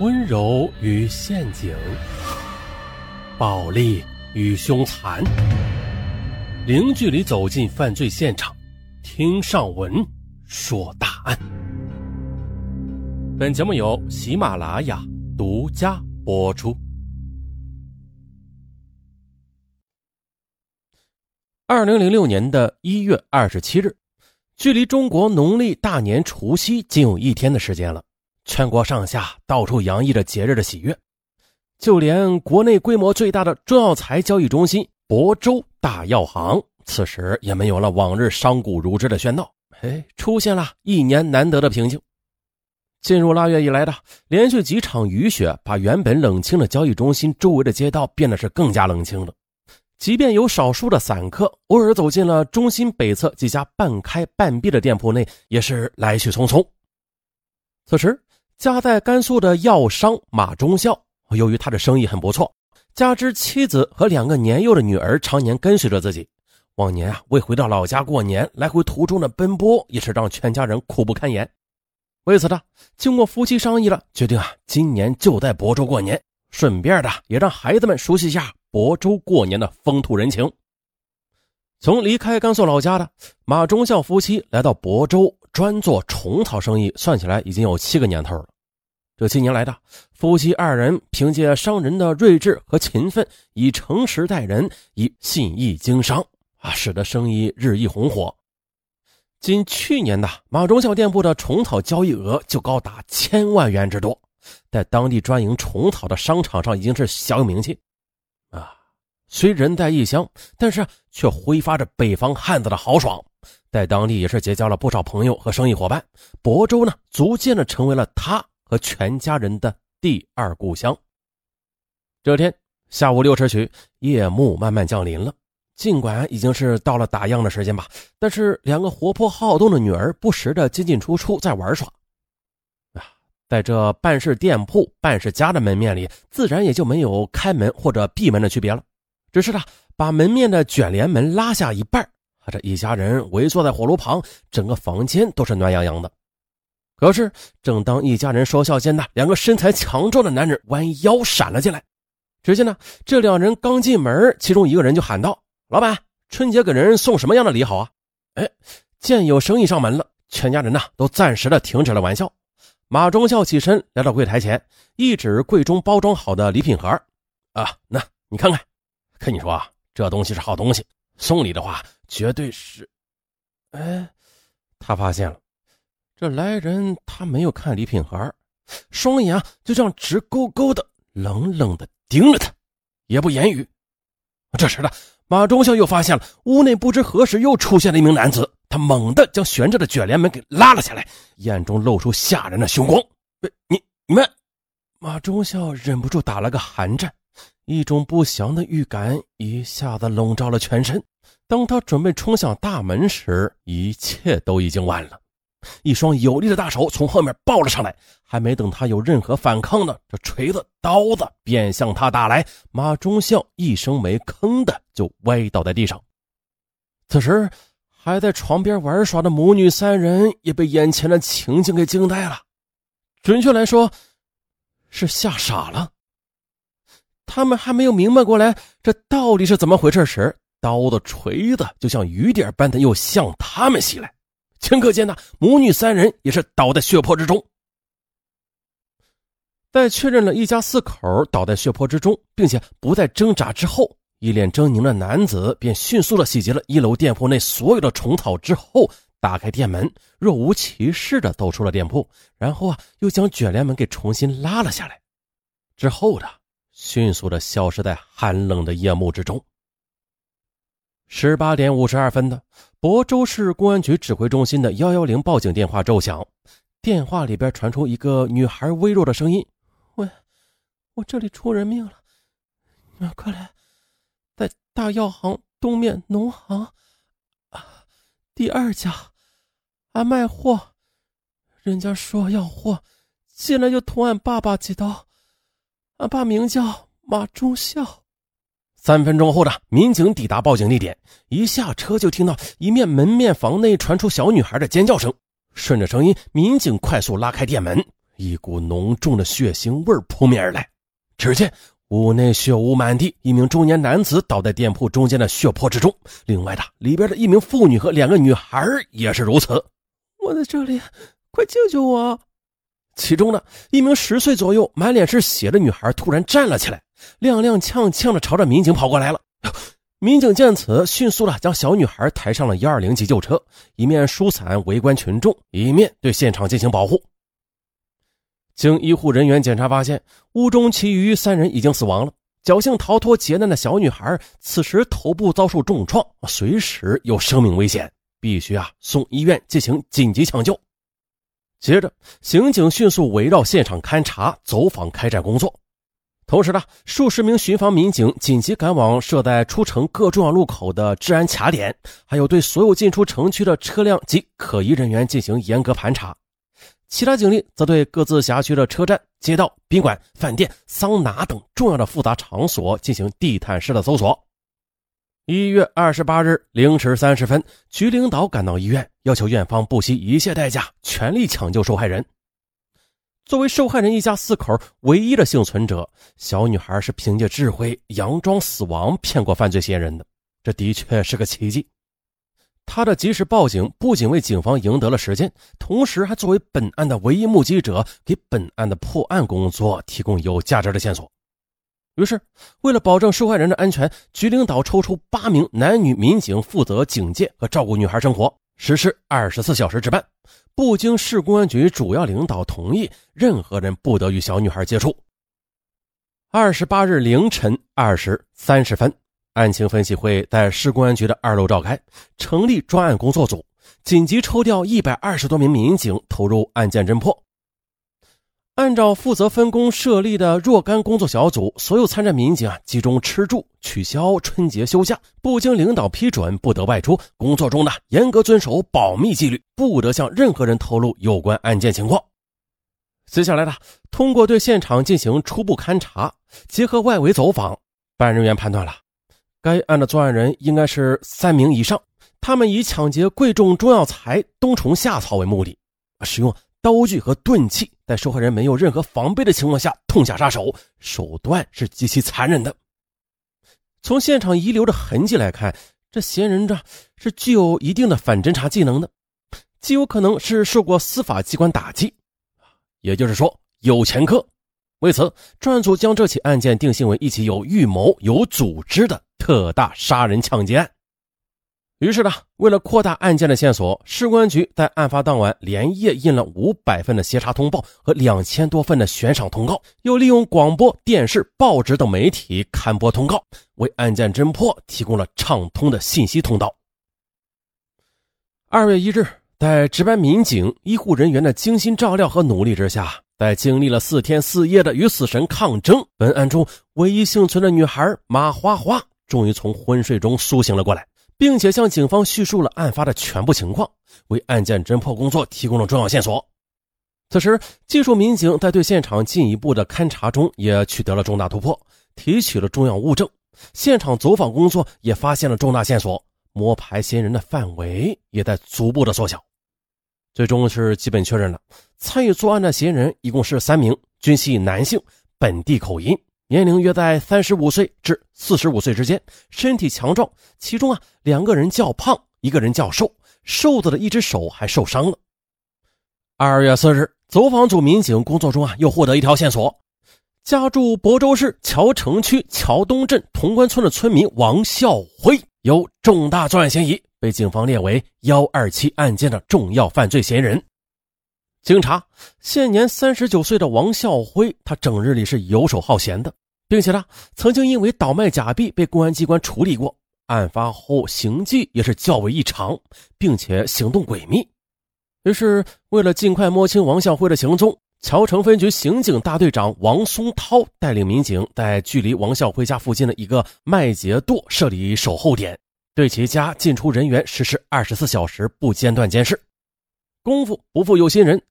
温柔与陷阱，暴力与凶残，零距离走进犯罪现场，听上文说大案。本节目由喜马拉雅独家播出。二零零六年的一月二十七日，距离中国农历大年除夕仅有一天的时间了。全国上下到处洋溢着节日的喜悦，就连国内规模最大的中药材交易中心亳州大药行，此时也没有了往日商贾如织的喧闹，哎，出现了一年难得的平静。进入腊月以来的连续几场雨雪，把原本冷清的交易中心周围的街道变得是更加冷清了。即便有少数的散客偶尔走进了中心北侧几家半开半闭的店铺内，也是来去匆匆。此时。家在甘肃的药商马忠孝，由于他的生意很不错，加之妻子和两个年幼的女儿常年跟随着自己，往年啊为回到老家过年，来回途中的奔波也是让全家人苦不堪言。为此呢，经过夫妻商议了，决定啊今年就在亳州过年，顺便的也让孩子们熟悉一下亳州过年的风土人情。从离开甘肃老家的马忠孝夫妻来到亳州。专做虫草生意，算起来已经有七个年头了。这七年来的夫妻二人，凭借商人的睿智和勤奋，以诚实待人，以信义经商啊，使得生意日益红火。仅去年的马忠孝店铺的虫草交易额就高达千万元之多，在当地专营虫草的商场上已经是小有名气啊。虽人在异乡，但是却挥发着北方汉子的豪爽。在当地也是结交了不少朋友和生意伙伴，亳州呢逐渐的成为了他和全家人的第二故乡。这天下午六时许，夜幕慢慢降临了。尽管已经是到了打烊的时间吧，但是两个活泼好动的女儿不时的进进出出在玩耍。啊，在这半是店铺半是家的门面里，自然也就没有开门或者闭门的区别了。只是呢，把门面的卷帘门拉下一半。这一家人围坐在火炉旁，整个房间都是暖洋洋的。可是，正当一家人说笑间呢，两个身材强壮的男人弯腰闪了进来。只见呢，这两人刚进门，其中一个人就喊道：“老板，春节给人送什么样的礼好啊？”哎，见有生意上门了，全家人呢都暂时的停止了玩笑。马忠孝起身来到柜台前，一指柜中包装好的礼品盒：“啊，那你看看，跟你说啊，这东西是好东西，送礼的话。”绝对是，哎，他发现了，这来人他没有看礼品盒，双眼啊就这样直勾勾的、冷冷的盯着他，也不言语。这时呢，马忠孝又发现了屋内不知何时又出现了一名男子，他猛地将悬着的卷帘门给拉了下来，眼中露出吓人的凶光。你你们，马忠孝忍不住打了个寒战，一种不祥的预感一下子笼罩了全身。当他准备冲向大门时，一切都已经晚了。一双有力的大手从后面抱了上来，还没等他有任何反抗呢，这锤子、刀子便向他打来。马忠孝一声没吭的就歪倒在地上。此时，还在床边玩耍的母女三人也被眼前的情景给惊呆了，准确来说，是吓傻了。他们还没有明白过来这到底是怎么回事时，刀子、锤子就像雨点般的又向他们袭来，顷刻间呢，母女三人也是倒在血泊之中。在确认了一家四口倒在血泊之中，并且不再挣扎之后，一脸狰狞的男子便迅速的洗劫了一楼店铺内所有的虫草之后，打开店门，若无其事的走出了店铺，然后啊，又将卷帘门给重新拉了下来，之后的迅速的消失在寒冷的夜幕之中。十八点五十二分的亳州市公安局指挥中心的幺幺零报警电话骤响，电话里边传出一个女孩微弱的声音：“喂，我这里出人命了，你们快来，在大药行东面农行啊，第二家，俺卖货，人家说要货，进来就捅俺爸爸几刀，俺爸名叫马忠孝。”三分钟后的民警抵达报警地点，一下车就听到一面门面房内传出小女孩的尖叫声。顺着声音，民警快速拉开店门，一股浓重的血腥味扑面而来。只见屋内血污满地，一名中年男子倒在店铺中间的血泊之中。另外的里边的一名妇女和两个女孩也是如此。我在这里，快救救我！其中呢，一名十岁左右、满脸是血的女孩突然站了起来，踉踉跄跄的朝着民警跑过来了。民警见此，迅速的将小女孩抬上了幺二零急救车，一面疏散围观群众，一面对现场进行保护。经医护人员检查发现，屋中其余三人已经死亡了。侥幸逃脱劫难的小女孩，此时头部遭受重创，随时有生命危险，必须啊送医院进行紧急抢救。接着，刑警迅速围绕现场勘查、走访开展工作。同时呢，数十名巡防民警紧急赶往设在出城各重要路口的治安卡点，还有对所有进出城区的车辆及可疑人员进行严格盘查。其他警力则对各自辖区的车站、街道、宾馆、饭店、桑拿等重要的复杂场所进行地毯式的搜索。一月二十八日零时三十分，局领导赶到医院，要求院方不惜一切代价，全力抢救受害人。作为受害人一家四口唯一的幸存者，小女孩是凭借智慧佯装死亡骗过犯罪嫌疑人的，这的确是个奇迹。她的及时报警，不仅为警方赢得了时间，同时还作为本案的唯一目击者，给本案的破案工作提供有价值的线索。于是，为了保证受害人的安全，局领导抽出八名男女民警负责警戒和照顾女孩生活，实施二十四小时值班，不经市公安局主要领导同意，任何人不得与小女孩接触。二十八日凌晨二时三十分，案情分析会在市公安局的二楼召开，成立专案工作组，紧急抽调一百二十多名民警投入案件侦破。按照负责分工设立的若干工作小组，所有参战民警啊集中吃住，取消春节休假，不经领导批准不得外出。工作中呢严格遵守保密纪律，不得向任何人透露有关案件情况。接下来呢，通过对现场进行初步勘查，结合外围走访，办案人员判断了，该案的作案人应该是三名以上。他们以抢劫贵重中药材冬虫夏草为目的，使用。刀具和钝器，在受害人没有任何防备的情况下痛下杀手，手段是极其残忍的。从现场遗留的痕迹来看，这嫌疑人这是具有一定的反侦查技能的，极有可能是受过司法机关打击，也就是说有前科。为此，专案组将这起案件定性为一起有预谋、有组织的特大杀人抢劫案。于是呢，为了扩大案件的线索，市公安局在案发当晚连夜印了五百份的协查通报和两千多份的悬赏通告，又利用广播电视、报纸等媒体刊播通告，为案件侦破提供了畅通的信息通道。二月一日，在值班民警、医护人员的精心照料和努力之下，在经历了四天四夜的与死神抗争，本案中唯一幸存的女孩马花花终于从昏睡中苏醒了过来。并且向警方叙述了案发的全部情况，为案件侦破工作提供了重要线索。此时，技术民警在对现场进一步的勘查中也取得了重大突破，提取了重要物证。现场走访工作也发现了重大线索，摸排嫌疑人的范围也在逐步的缩小。最终是基本确认了参与作案的嫌疑人一共是三名，均系男性，本地口音。年龄约在三十五岁至四十五岁之间，身体强壮。其中啊，两个人较胖，一个人较瘦，瘦子的一只手还受伤了。二月四日，走访组民警工作中啊，又获得一条线索：家住亳州市桥城区桥东镇潼关村的村民王孝辉有重大作案嫌疑，被警方列为幺二七案件的重要犯罪嫌疑人。经查，现年三十九岁的王孝辉，他整日里是游手好闲的。并且呢，曾经因为倒卖假币被公安机关处理过。案发后行迹也是较为异常，并且行动诡秘。于是，为了尽快摸清王孝辉的行踪，桥城分局刑警大队长王松涛带领民警在距离王孝辉家附近的一个麦秸垛设立守候点，对其家进出人员实施二十四小时不间断监视。功夫不负有心人。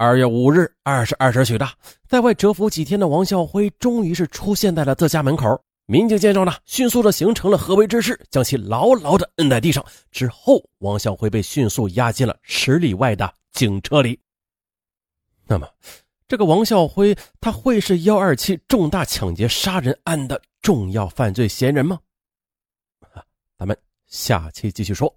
二月五日二十二时许的，在外蛰伏几天的王孝辉，终于是出现在了自家门口。民警见状呢，迅速的形成了合围之势，将其牢牢的摁在地上。之后，王孝辉被迅速押进了十里外的警车里。那么，这个王孝辉他会是幺二七重大抢劫杀人案的重要犯罪嫌疑人吗？咱们下期继续说。